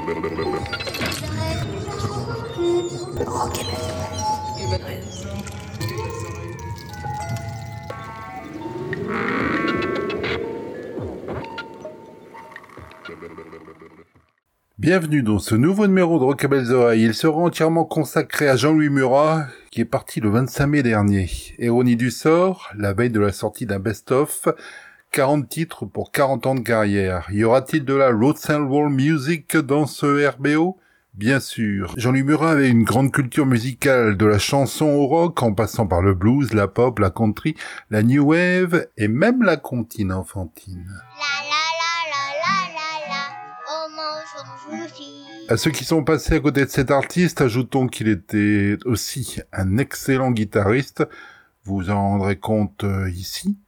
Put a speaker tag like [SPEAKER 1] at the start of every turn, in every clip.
[SPEAKER 1] RCB 99 FM.
[SPEAKER 2] Bienvenue dans ce nouveau numéro de Rockabelles Oreilles. Il sera entièrement consacré à Jean-Louis Murat, qui est parti le 25 mai dernier. Ironie du sort, la veille de la sortie d'un best-of, 40 titres pour 40 ans de carrière. Y aura-t-il de la road and roll music dans ce RBO Bien sûr. Jean-Louis Murat avait une grande culture musicale, de la chanson au rock, en passant par le blues, la pop, la country, la new wave et même la comptine enfantine.
[SPEAKER 3] La la oh.
[SPEAKER 2] À ceux qui sont passés à côté de cet artiste, ajoutons qu'il était aussi un excellent guitariste. Vous vous en rendrez compte euh, ici.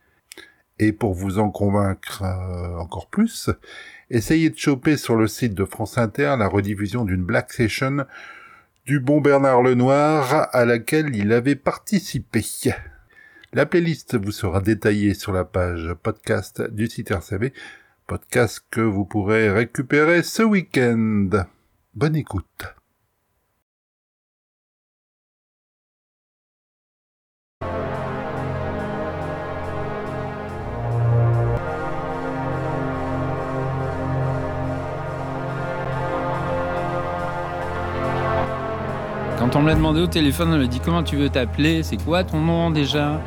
[SPEAKER 2] Et pour vous en convaincre euh, encore plus, essayez de choper sur le site de France Inter la rediffusion d'une Black Session du bon Bernard Lenoir à laquelle il avait participé. La playlist vous sera détaillée sur la page podcast du site RCV, podcast que vous pourrez récupérer ce week-end. Bonne écoute.
[SPEAKER 4] Quand on me l'a demandé au téléphone, on m'a dit comment tu veux t'appeler, c'est quoi ton nom déjà?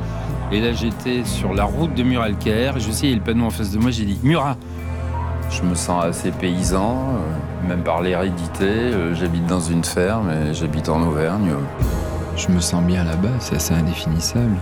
[SPEAKER 4] Et là j'étais sur la route de Muralcaire, je sais, il y a le panneau en face de moi, j'ai dit Murat. Je me sens assez paysan, euh, même par l'hérédité. euh, J'habite dans une ferme et j'habite en Auvergne.
[SPEAKER 5] Je me sens bien là-bas, c'est assez indéfinissable.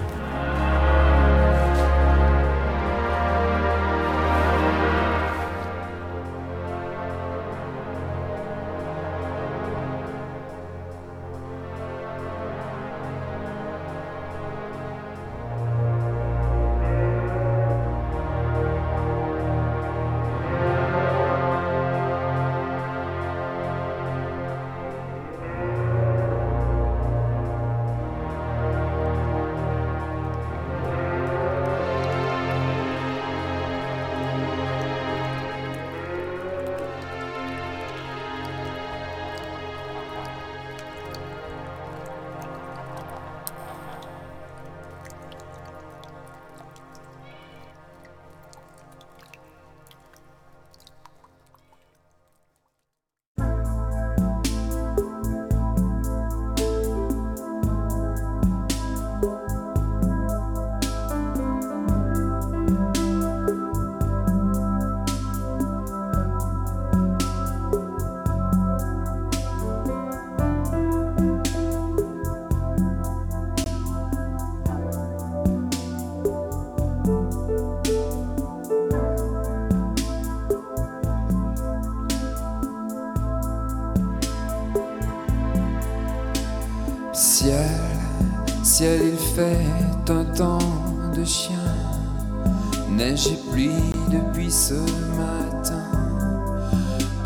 [SPEAKER 5] Ce matin.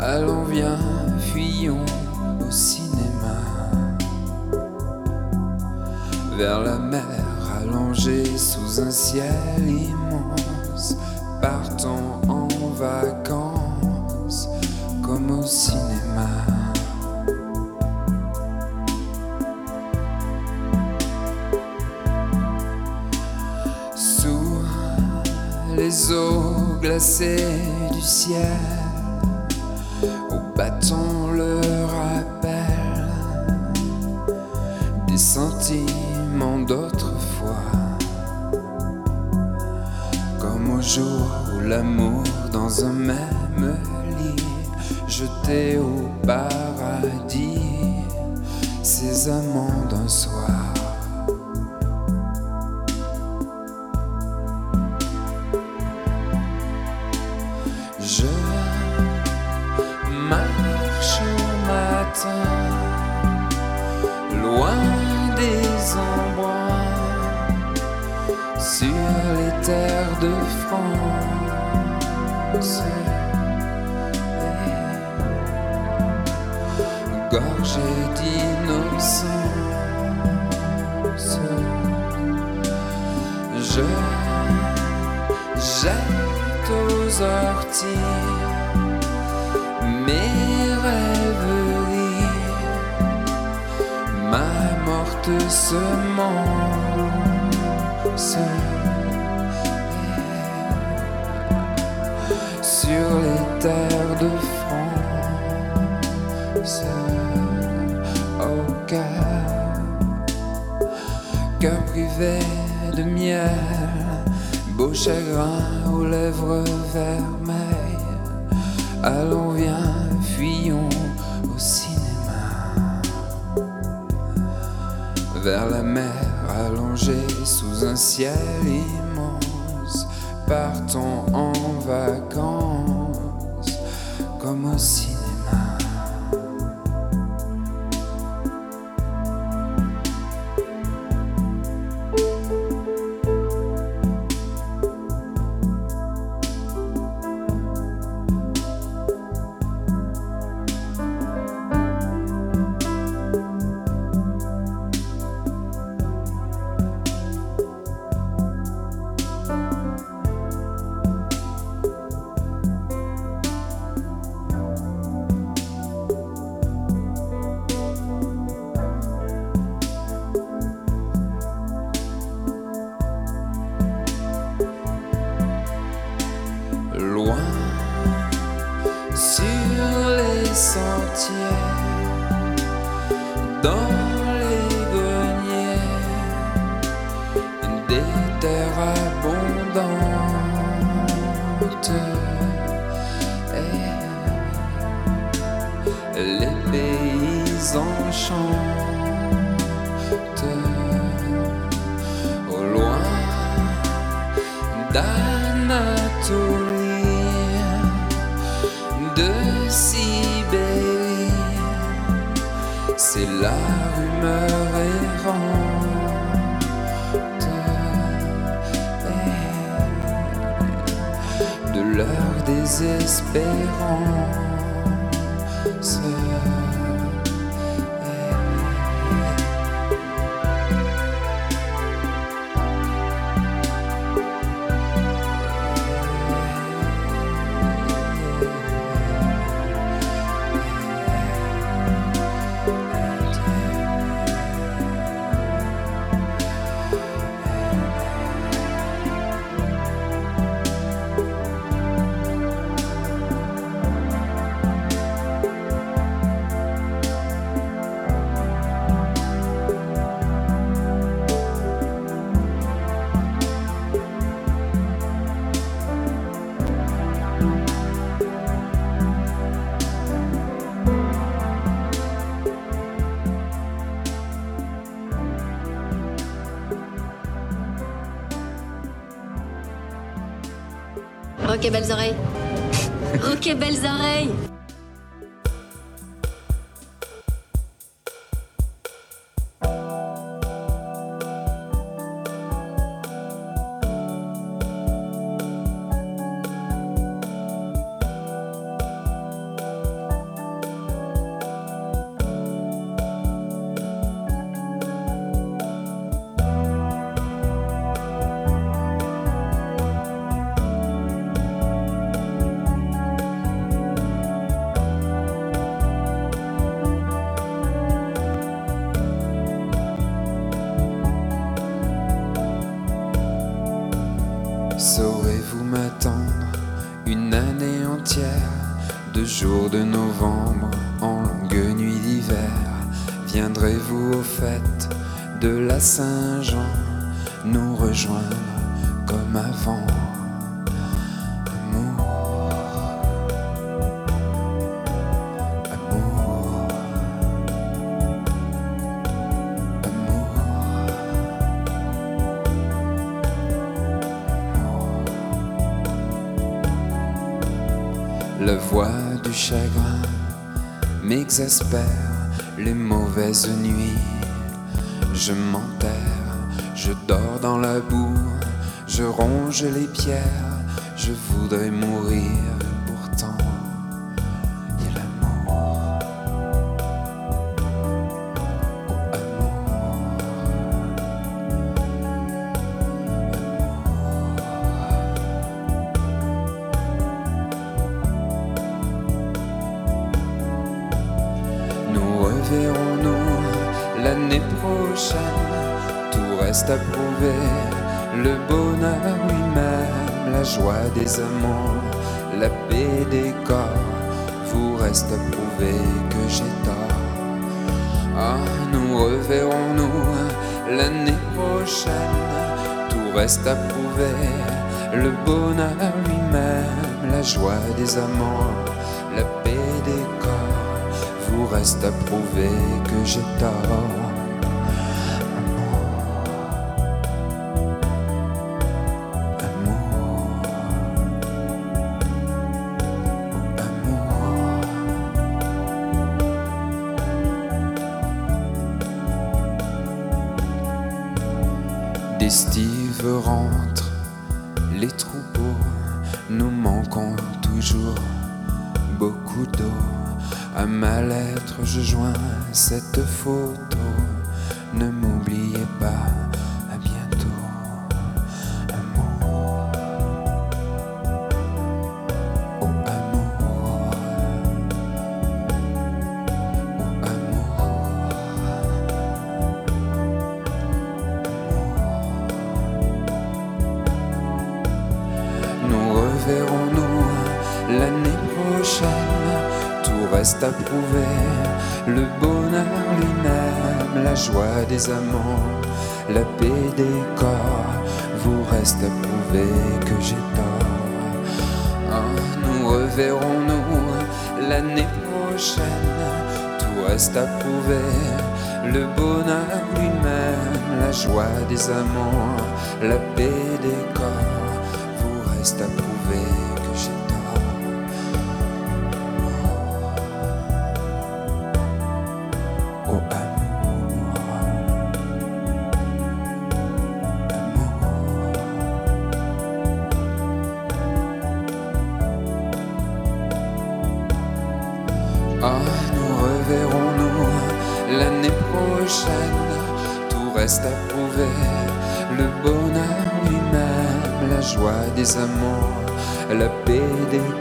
[SPEAKER 5] Allons, viens, fuyons au cinéma. Vers la mer allongée sous un ciel semence. Sur les terres de France, au cœur, cœur privé de miel, beau chagrin aux lèvres vermeilles. Allons, viens, fuyons au cinéma. Vers la mer allongée sous un ciel immense. Partons en vacances comme au.
[SPEAKER 6] Belles oreilles. Ok, belles oreilles.
[SPEAKER 5] Les mauvaises nuits. Je m'enterre, je dors dans la boue, je ronge les pierres, je voudrais mourir. Que j'ai tort. Ah, nous reverrons-nous l'année prochaine. Tout reste à prouver. Le bonheur lui-même, la joie des amants, la paix des corps. Vous reste à prouver que j'ai tort. D'estive rentrent les troupeaux, nous manquons toujours beaucoup d'eau. À ma lettre, je joins cette photo. Ne m'oubliez pas, Le bonheur lui-même, la joie des amants, la paix des corps. Vous reste à prouver que j'ai tort. Ah, nous reverrons-nous l'année prochaine. Tout reste à prouver. Le bonheur lui-même, la joie des amants, la paix des corps. Vous reste à prouver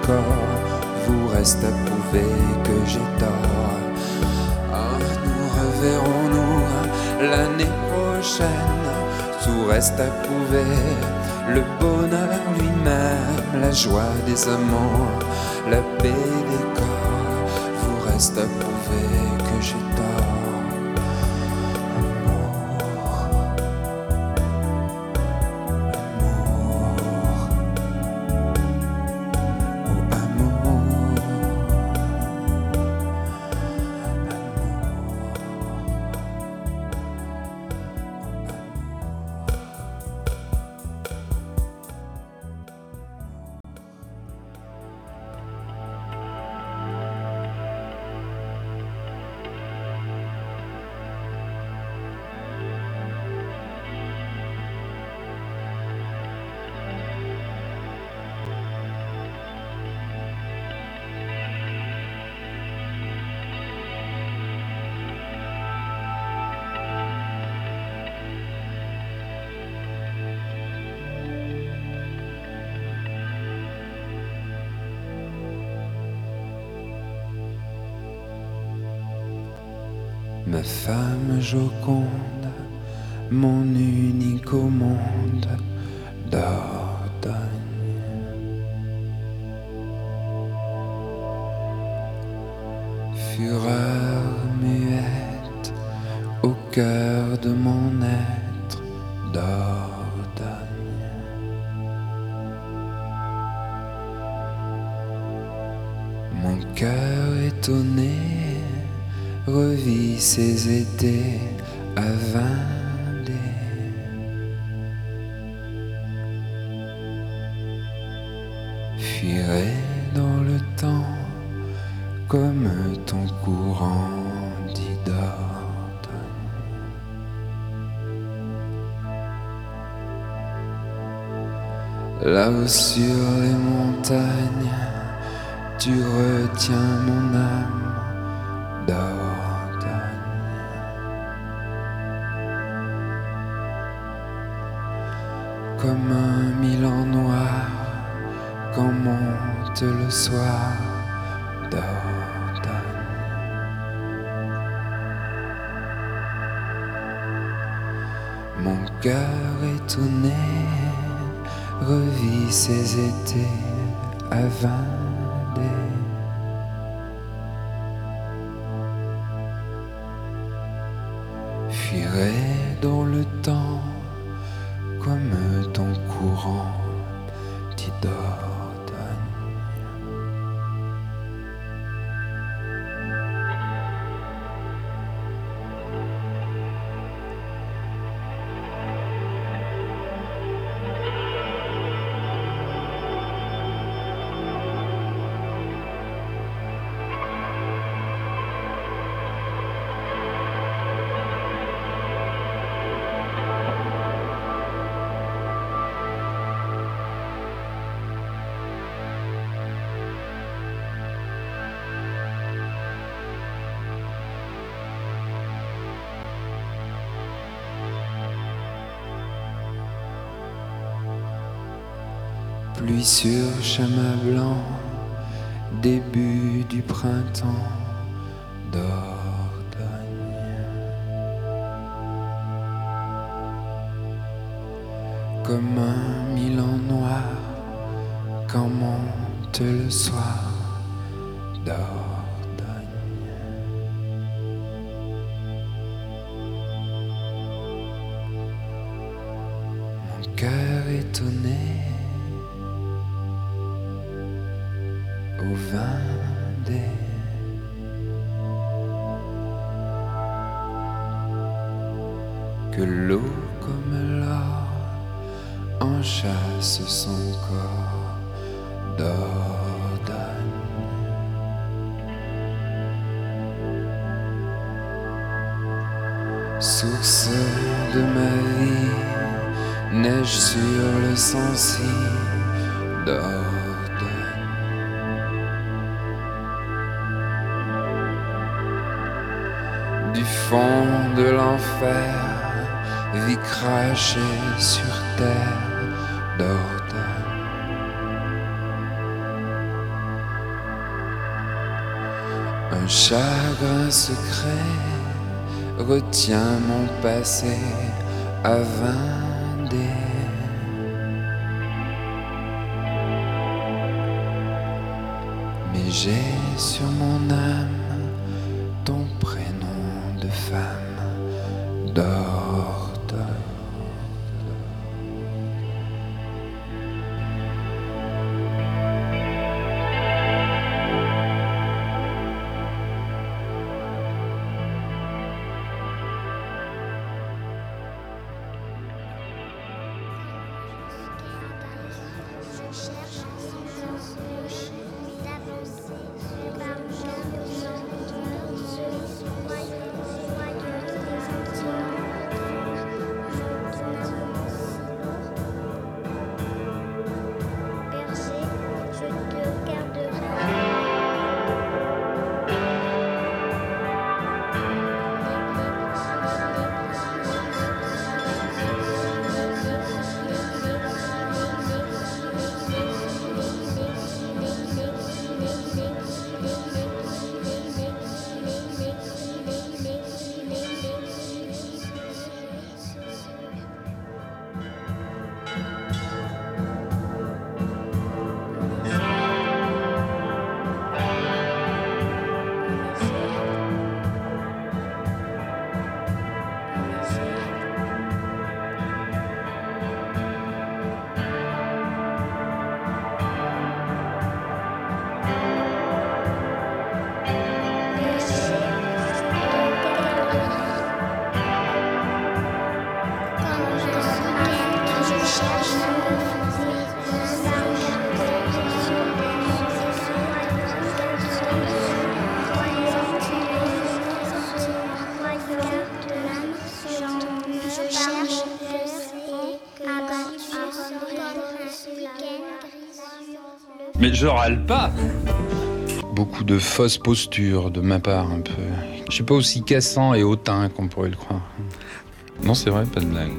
[SPEAKER 5] Vous reste à prouver que j'ai tort. Ah, nous reverrons-nous l'année prochaine. Tout reste à prouver. Le bonheur lui-même, la joie des amants, la paix des corps. Vous reste à prouver que j'ai tort. Ma femme joconde, mon unique au monde, Dordogne. Fureur muette au cœur de mon être, Dordogne. Mon cœur étonné ses étés à Vendée. Sur chemin blanc, début du printemps d'Ordogne. Comme un Milan noir quand monte le soir d'Ordogne. Son corps d'Ordogne. Source de ma vie, neige sur le sensi d'Ordogne. du fond de l'enfer, vie crachée sur terre d'Ordogne. Chagrin secret retient mon passé à Vendée. Mais j'ai sur mon âme
[SPEAKER 3] je
[SPEAKER 5] râle pas. Beaucoup de fausses postures de ma part, un peu. Je suis pas aussi cassant et hautain qu'on pourrait le croire. Non, c'est vrai, pas de blague.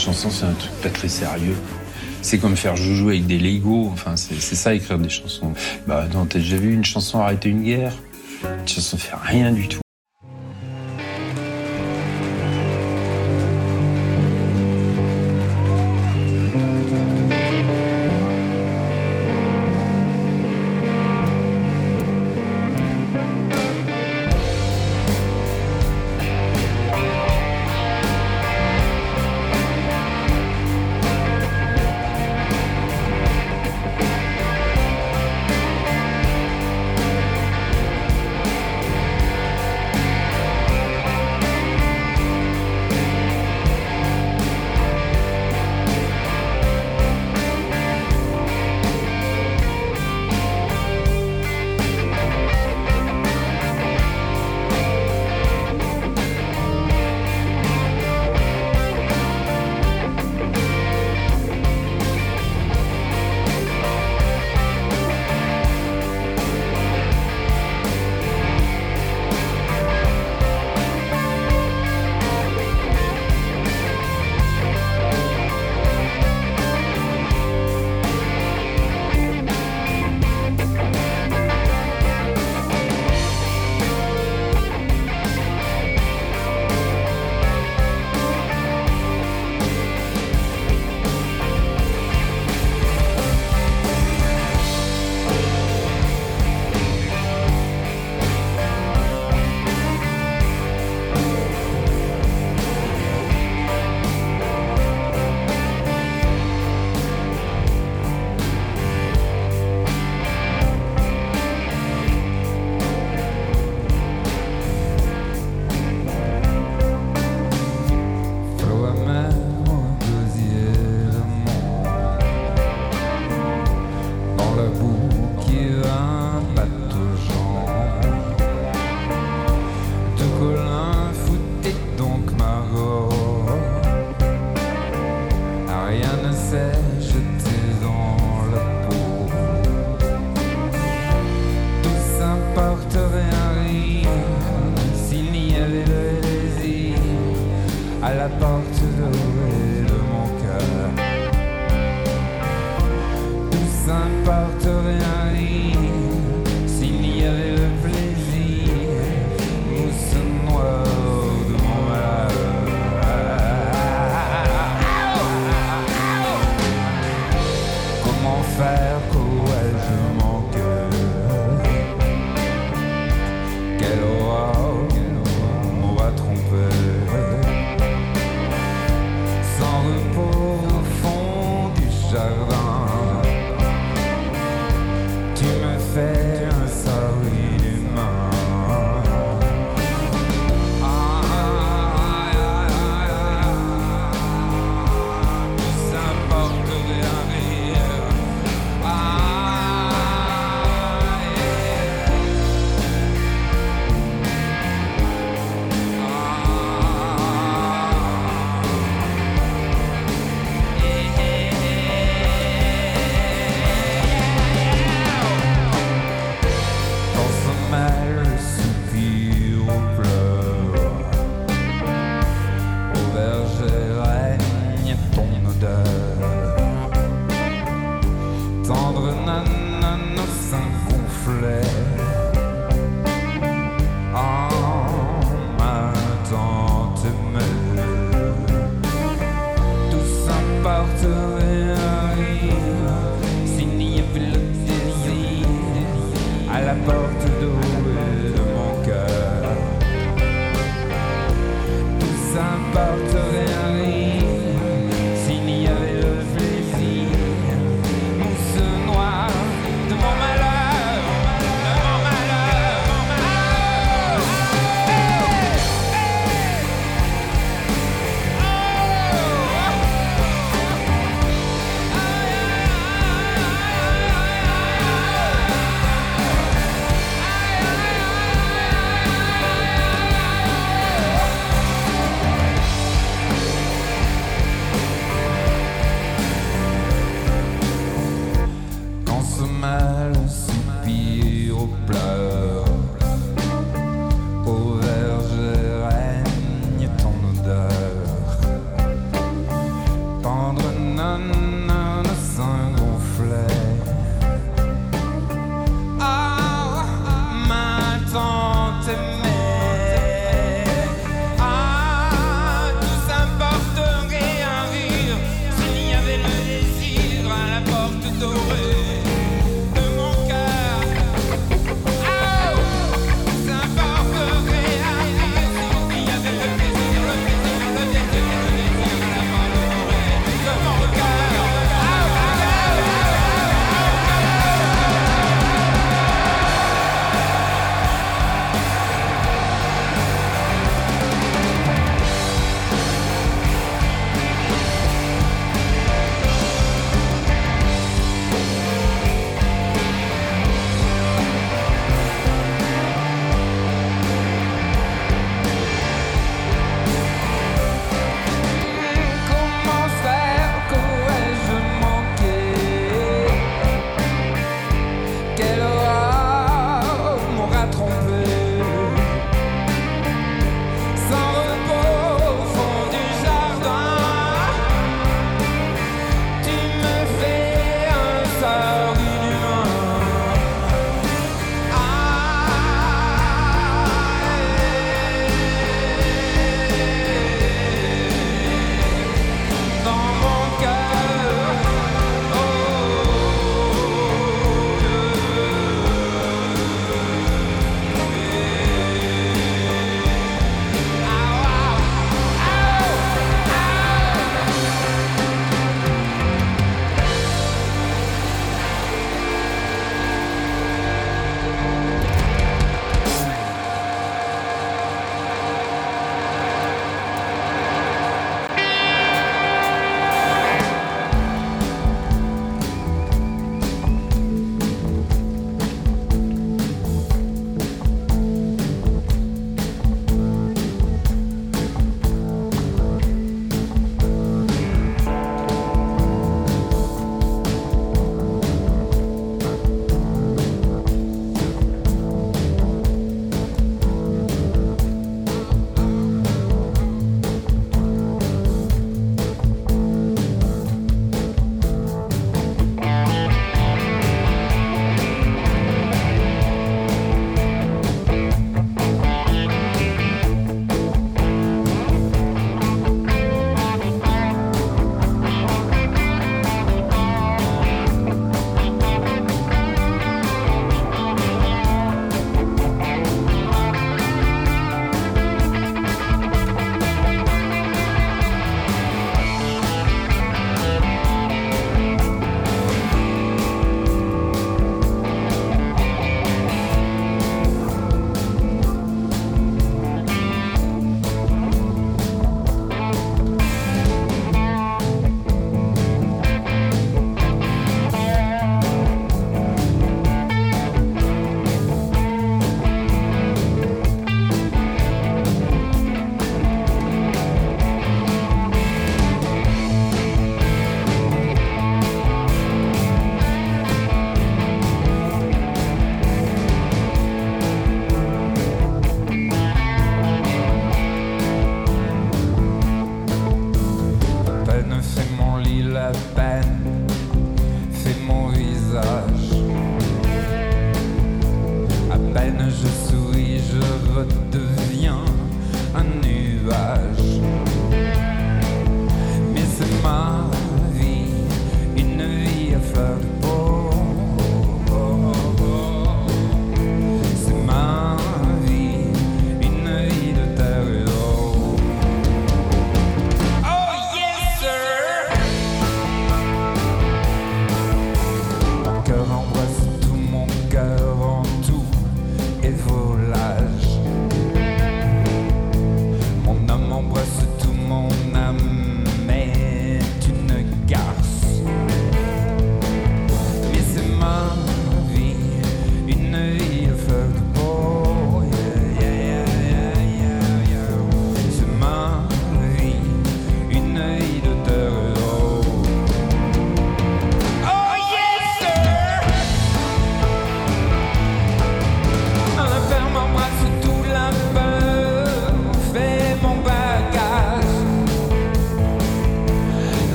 [SPEAKER 5] Chansons, c'est un truc pas très sérieux. C'est comme faire joujou avec des Lego. Enfin, c'est ça, écrire des chansons. Bah, non, t'as déjà vu une chanson arrêter une guerre? Une chanson fait rien du tout.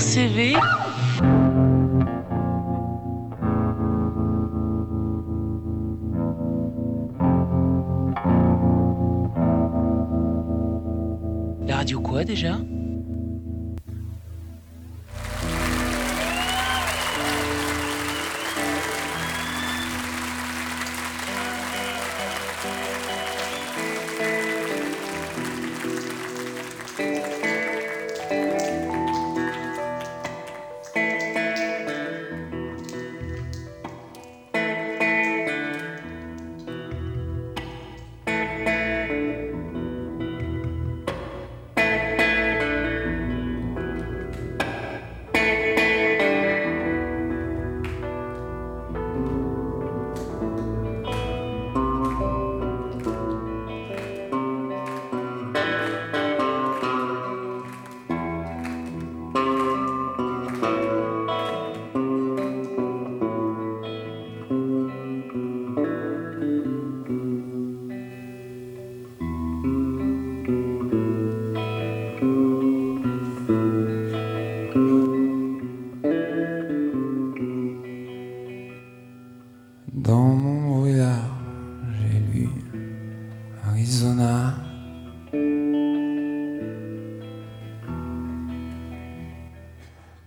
[SPEAKER 5] perceber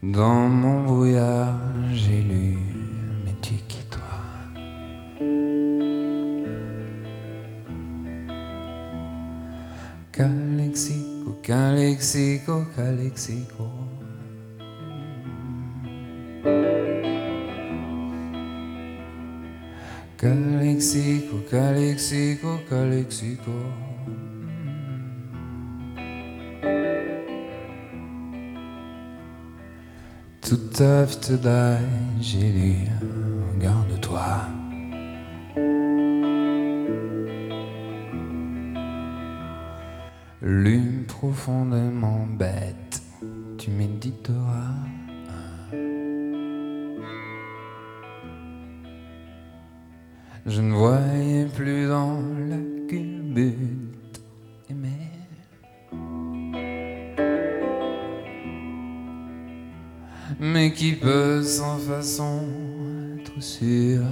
[SPEAKER 5] Dans mon brouillard, j'ai lu mes tickets, toi. Calexico, Calexico, Calexico. Calexico, Calexico. Tout after die, j'ai lu,
[SPEAKER 7] regarde-toi. Lune profondément bête, tu méditeras. Je ne voyais plus dans la cubine aimer. Mais qui peut sans façon être sûr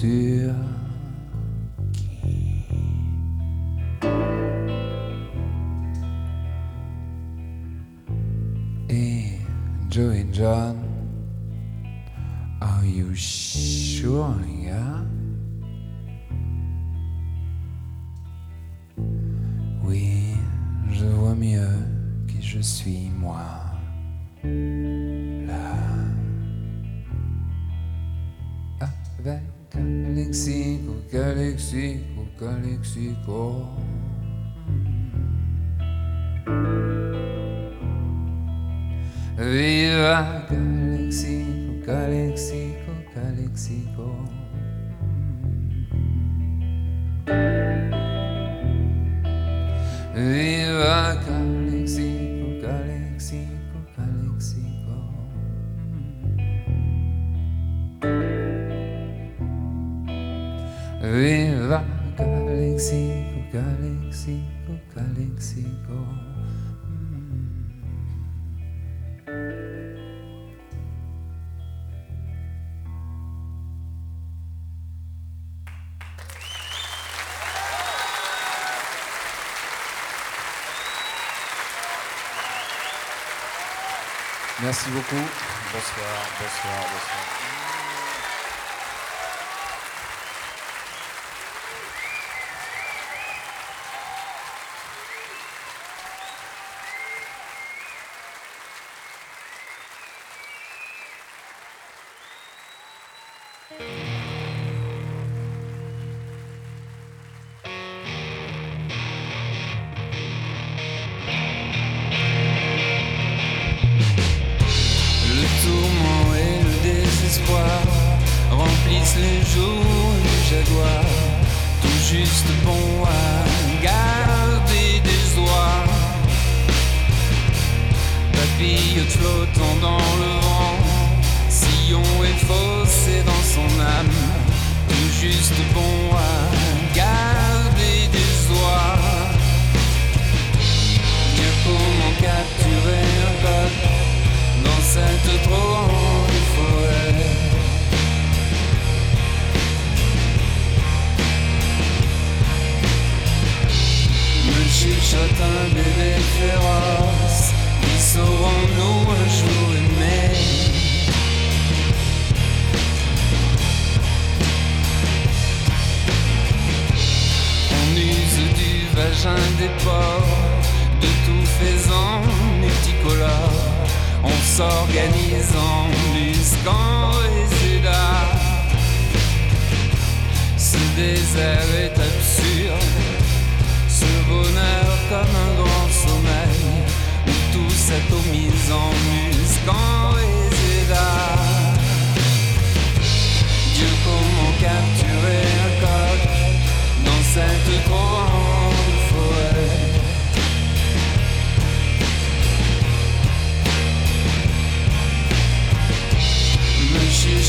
[SPEAKER 7] see. Viva Calexico, Calexico, Calexico. Viva Calexico, Calexico, Calexico. Viva Calexico, Calexico, Calexico.
[SPEAKER 5] Merci beaucoup. Bonsoir, bonsoir, bonsoir.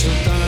[SPEAKER 7] Chuchote un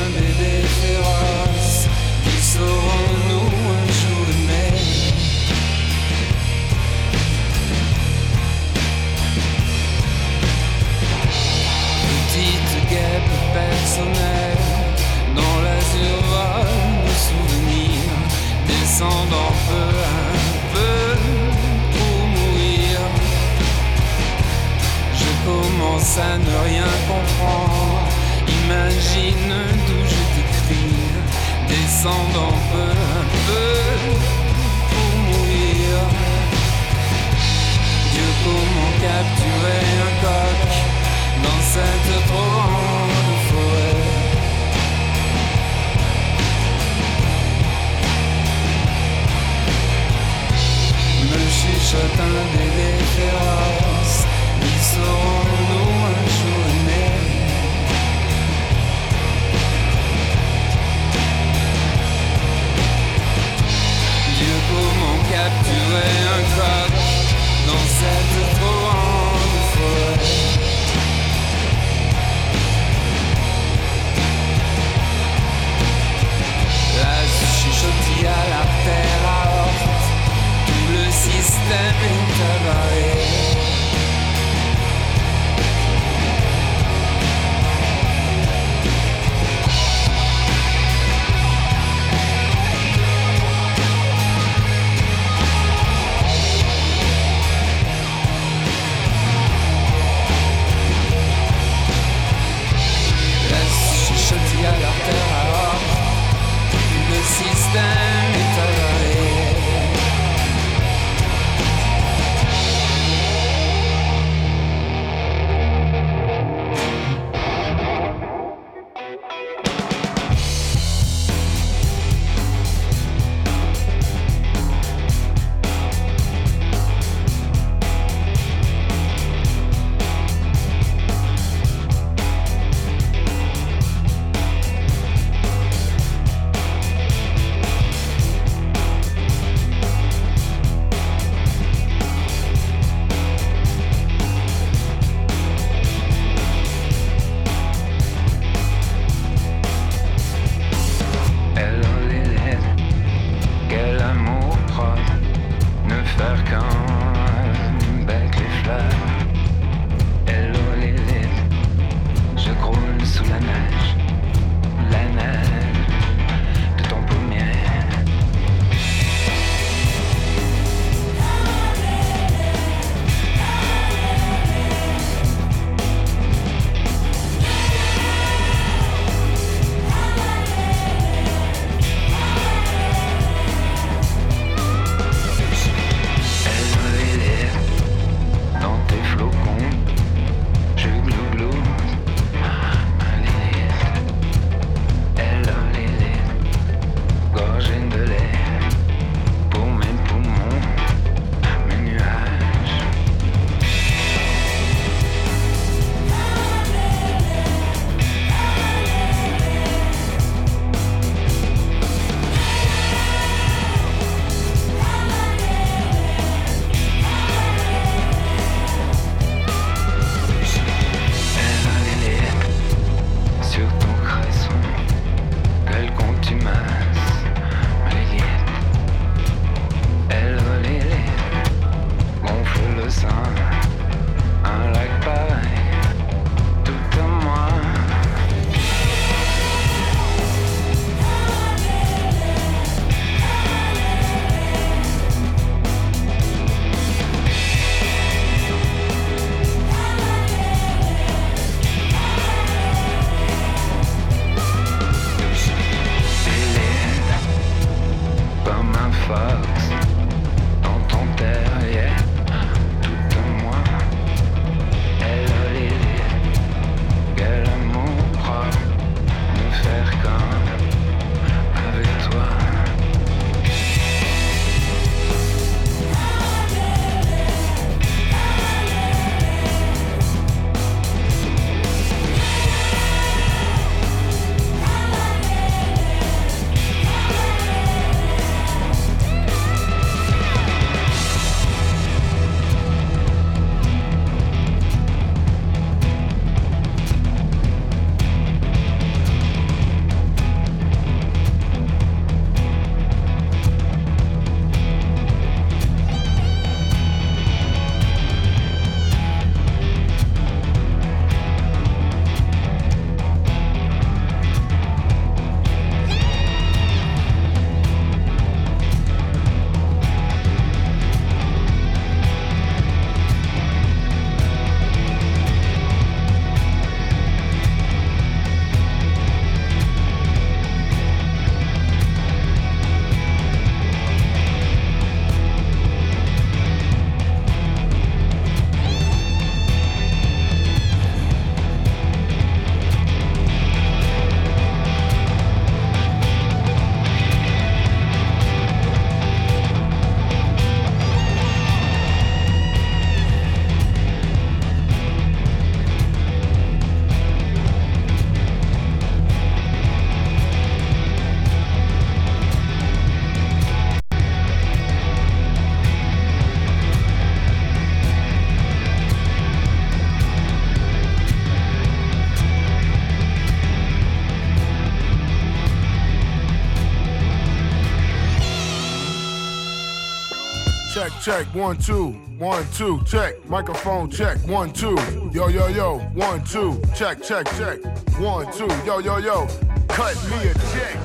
[SPEAKER 8] check. one, two, one, two, Check. Microphone check. One, two. Yo, yo, yo. One, two. Check, check, check. One, two. Yo, yo, yo. Cut me a check.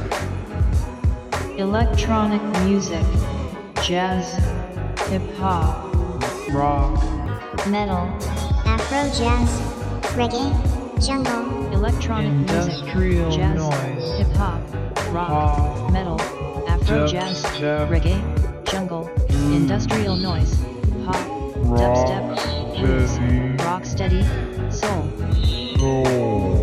[SPEAKER 9] Electronic music. Jazz. Hip hop. Rock.
[SPEAKER 10] Metal. Afro jazz. Reggae. Jungle.
[SPEAKER 9] Electronic
[SPEAKER 5] Industrial music.
[SPEAKER 9] Jazz.
[SPEAKER 5] Noise.
[SPEAKER 9] Hip hop. Rock.
[SPEAKER 5] Pop,
[SPEAKER 9] metal. Afro jazz. Reggae. Jungle industrial noise, pop, rock dubstep, roots,
[SPEAKER 5] rock
[SPEAKER 9] steady, soul.
[SPEAKER 5] soul.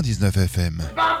[SPEAKER 11] 99 FM.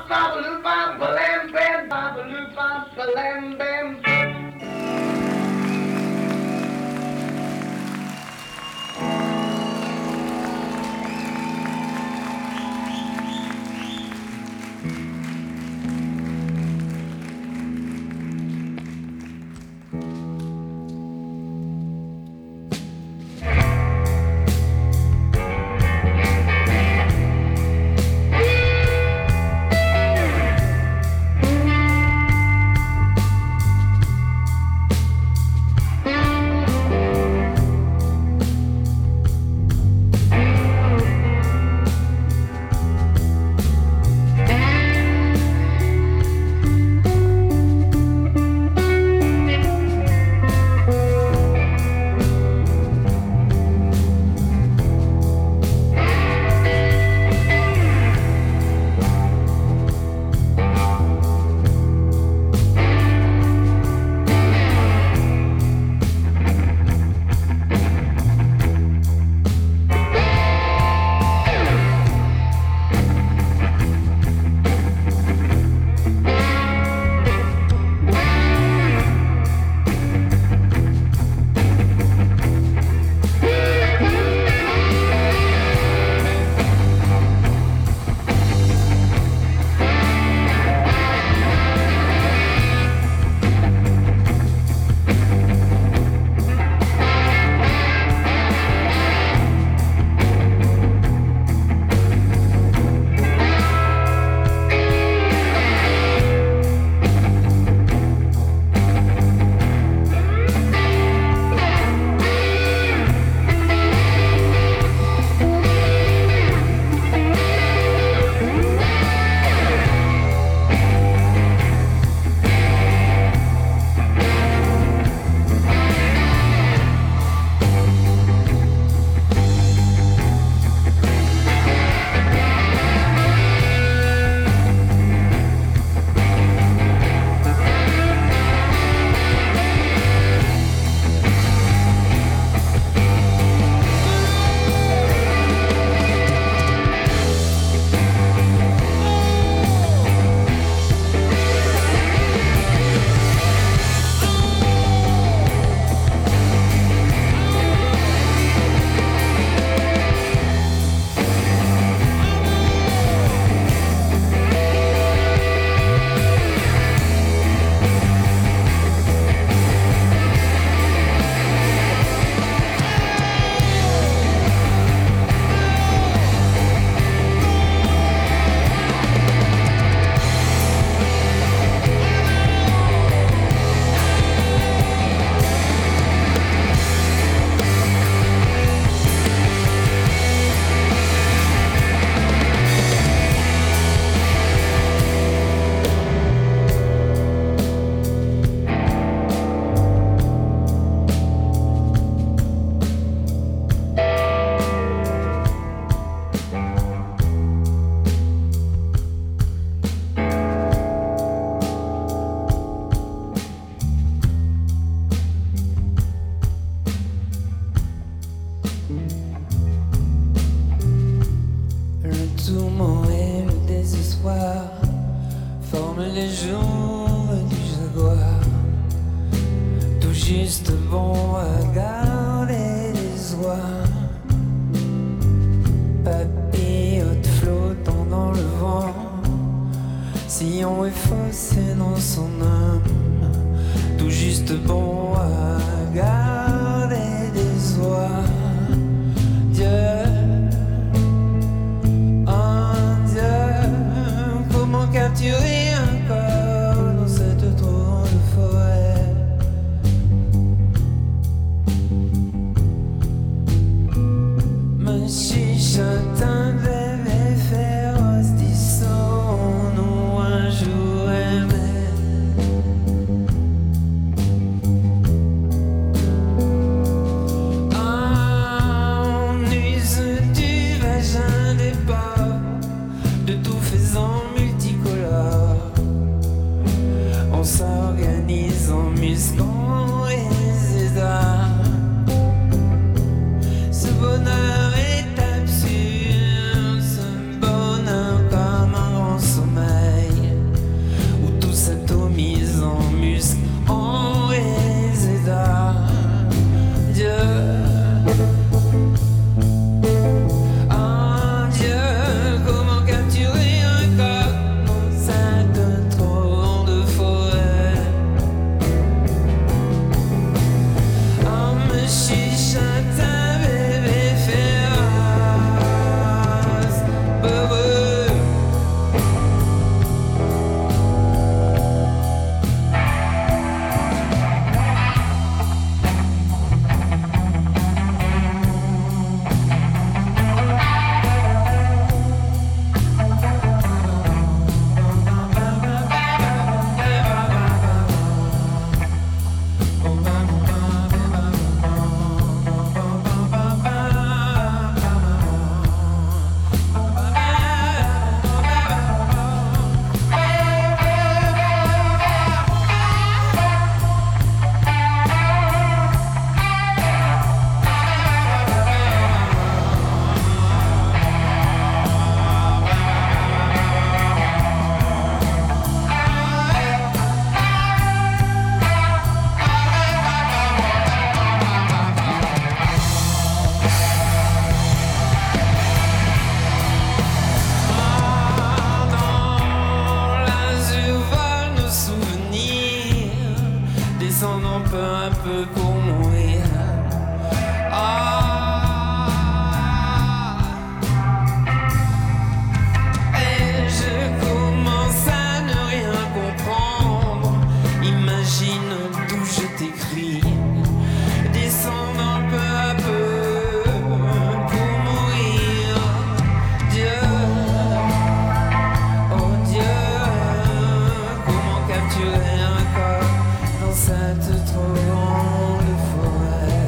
[SPEAKER 5] dans cette trop grande forêt.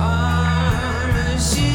[SPEAKER 5] Ah, mais j'y.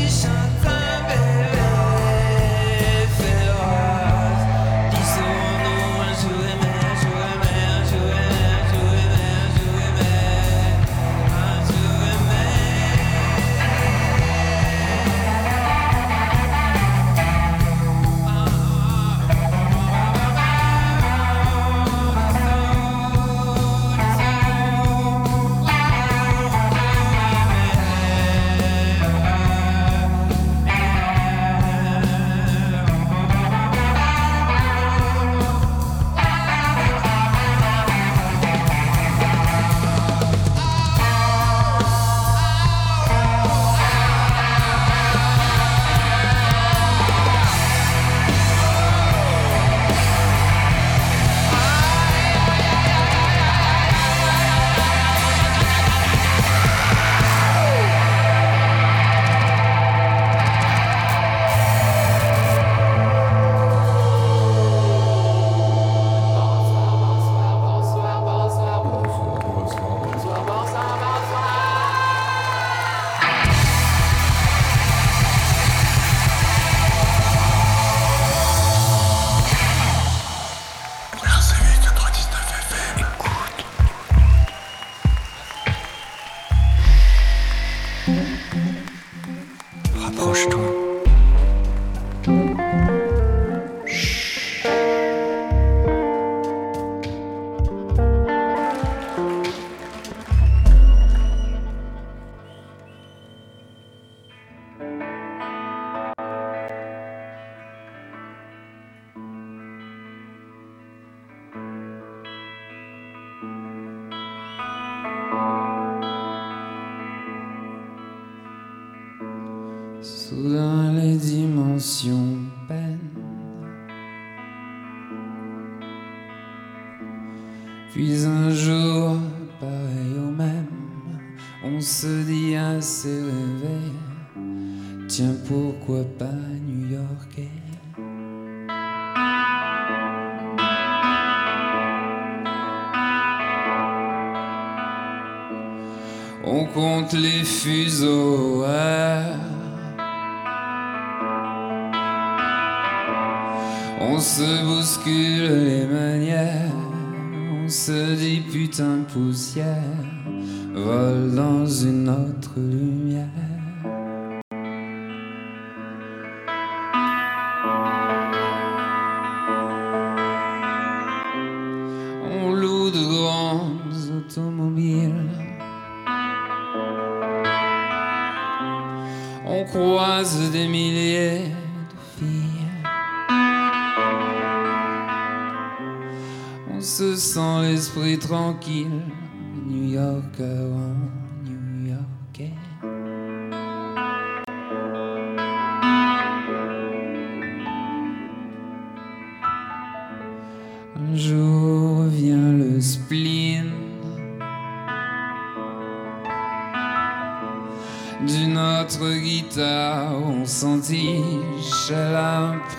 [SPEAKER 5] Dans une autre lumière.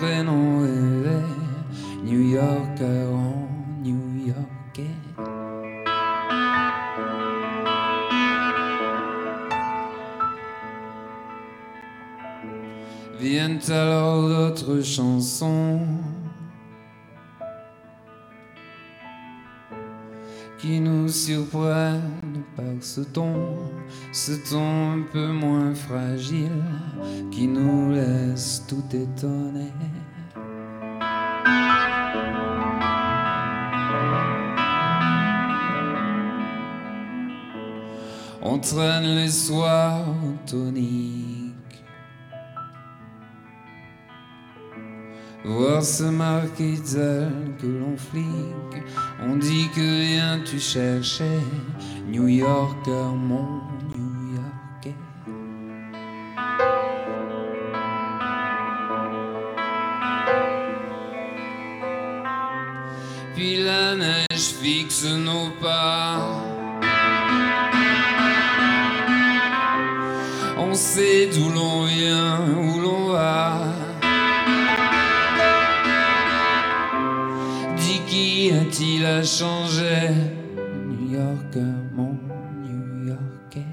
[SPEAKER 5] Prénom. New Yorker en New Yorkais. Viennent alors d'autres chansons. qui nous surprennent par ce ton, ce ton un peu moins fragile, qui nous laisse tout étonnés. On traîne les soirs toniques. Voir ce marqué tel que l'on flique, on dit que rien tu cherchais, New Yorker, changer New Yorker, mon New Yorkais.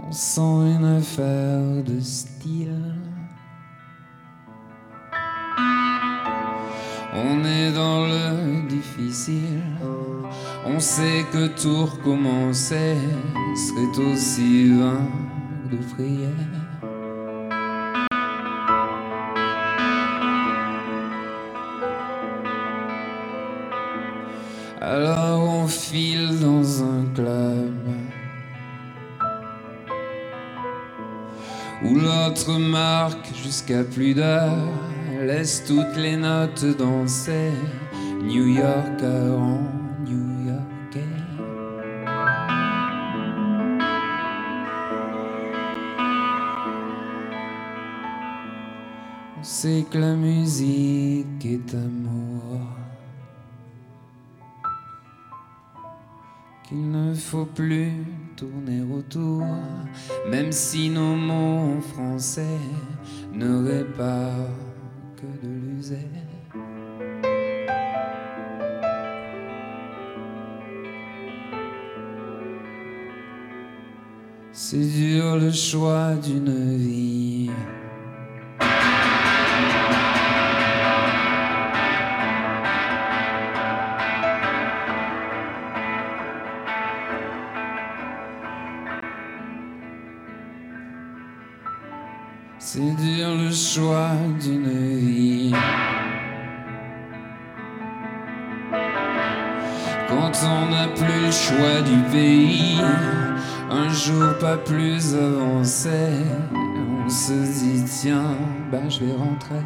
[SPEAKER 5] On sent une affaire de style. On est dans le difficile. On sait que tout recommencer serait aussi vain de prière. Alors on file dans un club où l'autre marque jusqu'à plus d'heure, laisse toutes les notes danser. New Yorker en New Yorkais. On sait que la musique est amour. Qu'il ne faut plus tourner autour, même si nos mots en français n'auraient pas que de l'user. C'est dur le choix d'une vie. Choix du pays, un jour pas plus avancé, on se dit tiens, ben je vais rentrer.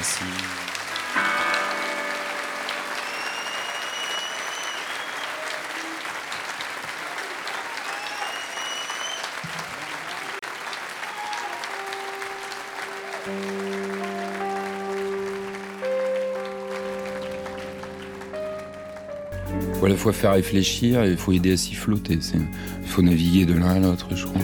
[SPEAKER 4] Merci.
[SPEAKER 5] Voilà, il faut faire réfléchir et il faut aider à s'y flotter. Il faut naviguer de l'un à l'autre, je crois.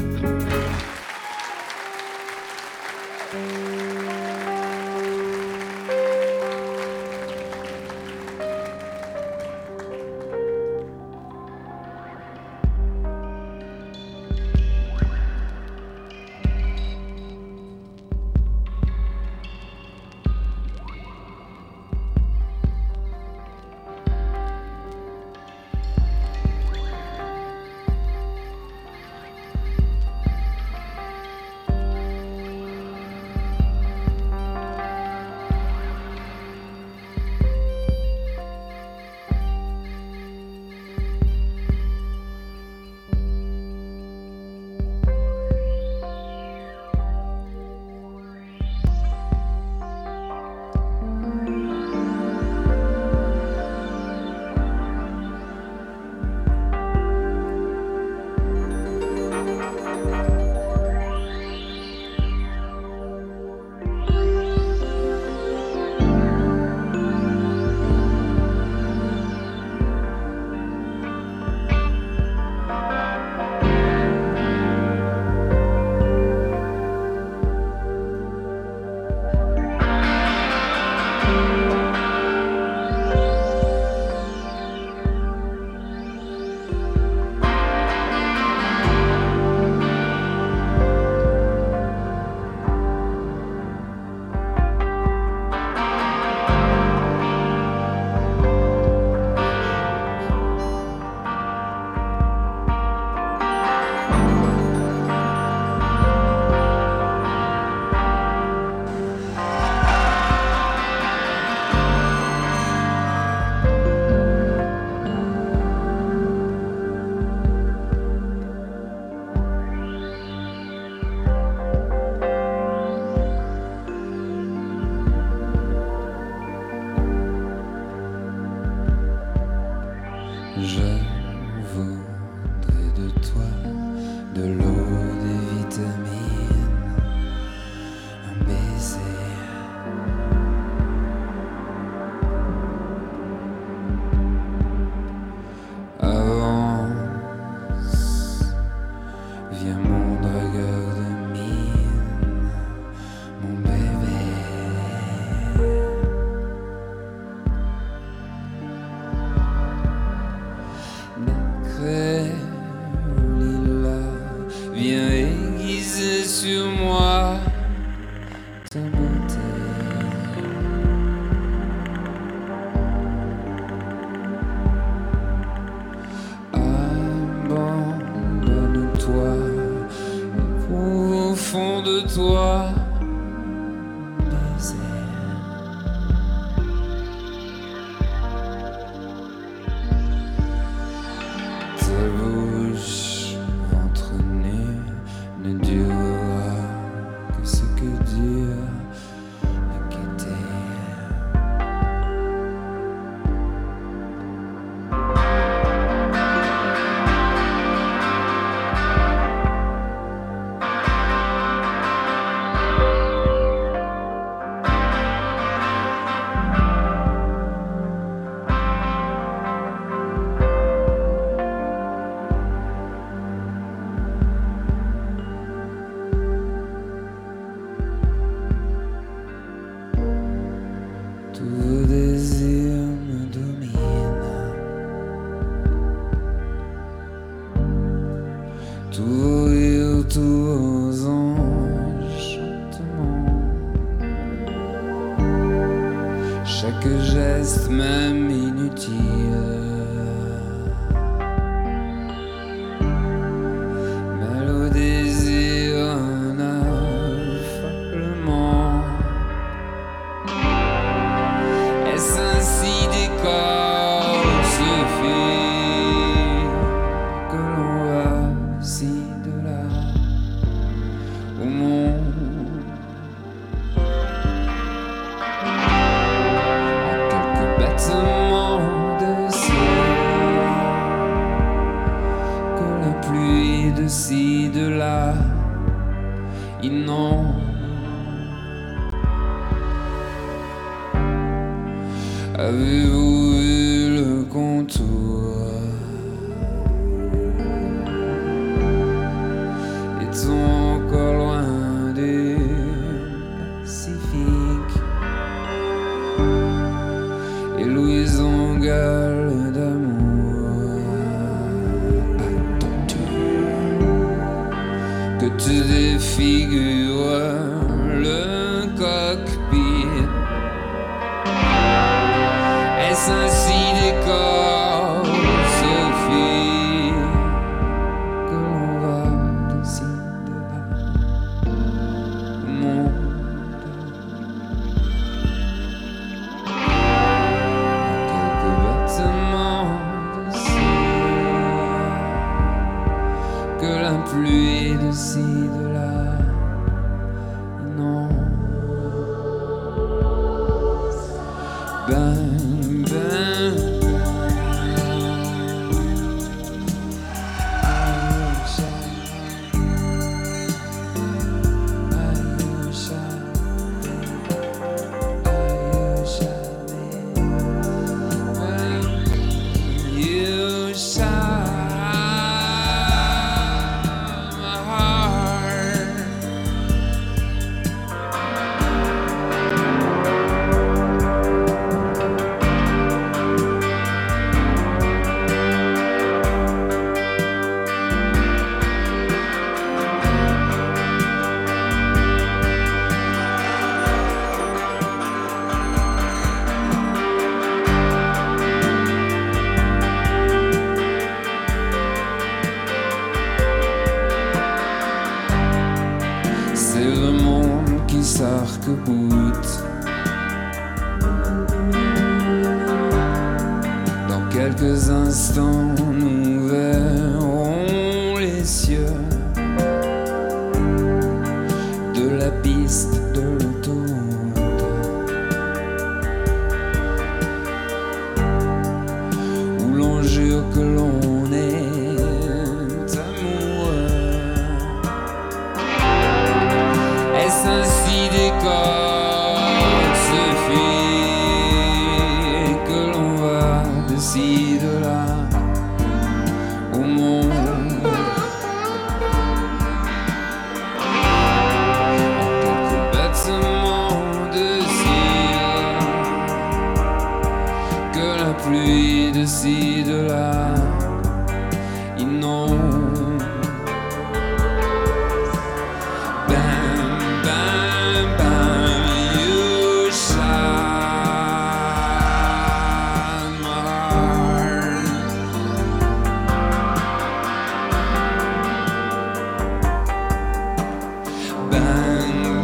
[SPEAKER 5] Tu défigures le cockpit Bang,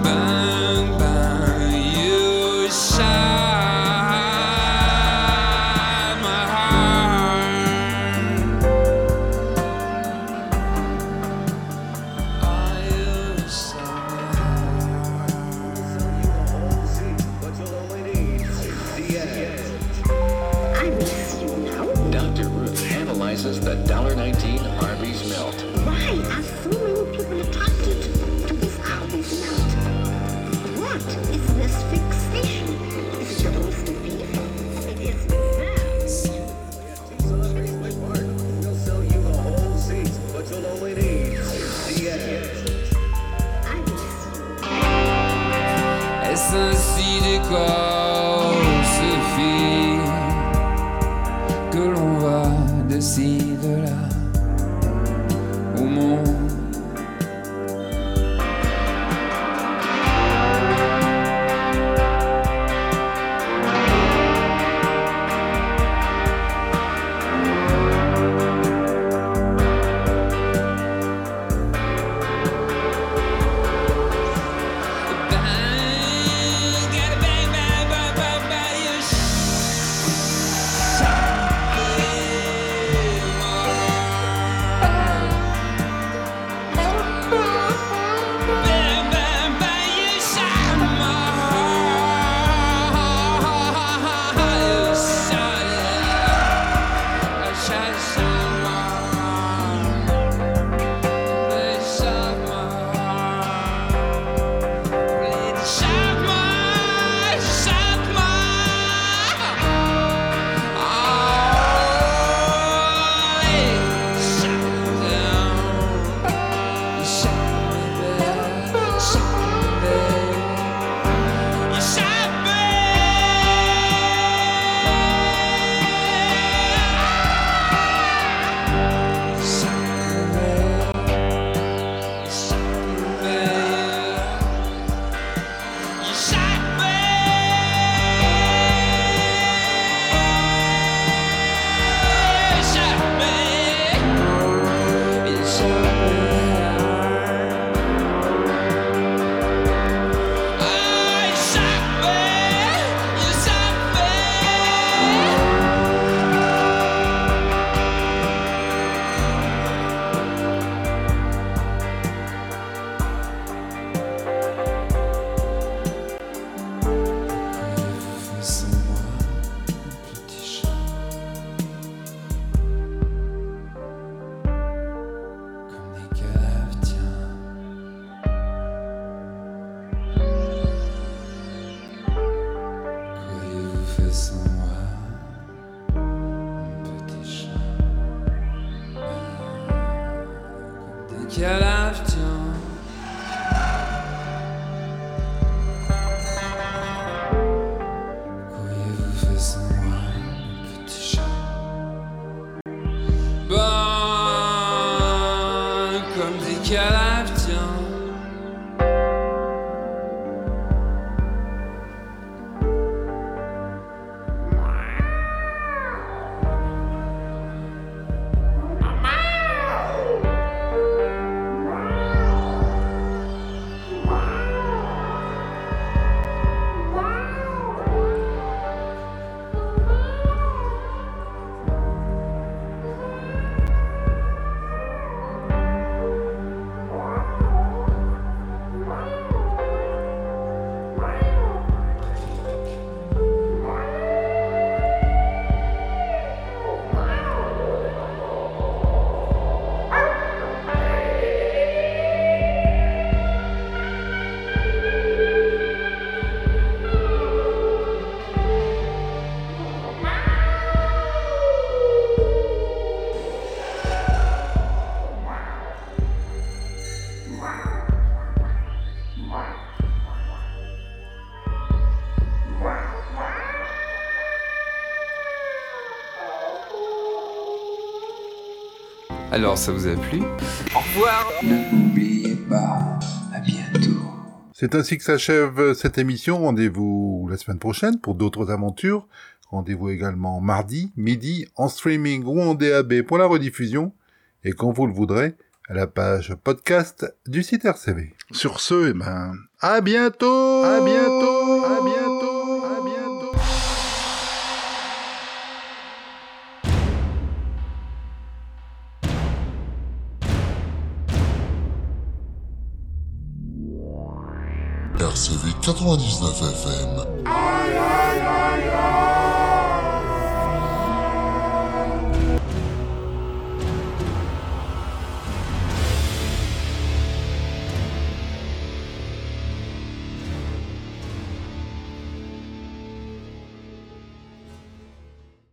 [SPEAKER 4] Alors, ça vous a plu Au revoir N'oubliez pas, à bientôt.
[SPEAKER 2] C'est ainsi que s'achève cette émission. Rendez-vous la semaine prochaine pour d'autres aventures. Rendez-vous également mardi, midi, en streaming ou en DAB pour la rediffusion. Et quand vous le voudrez, à la page podcast du site RCV. Sur ce, eh ben, à bientôt! À bientôt! À bientôt!
[SPEAKER 12] 99 FM.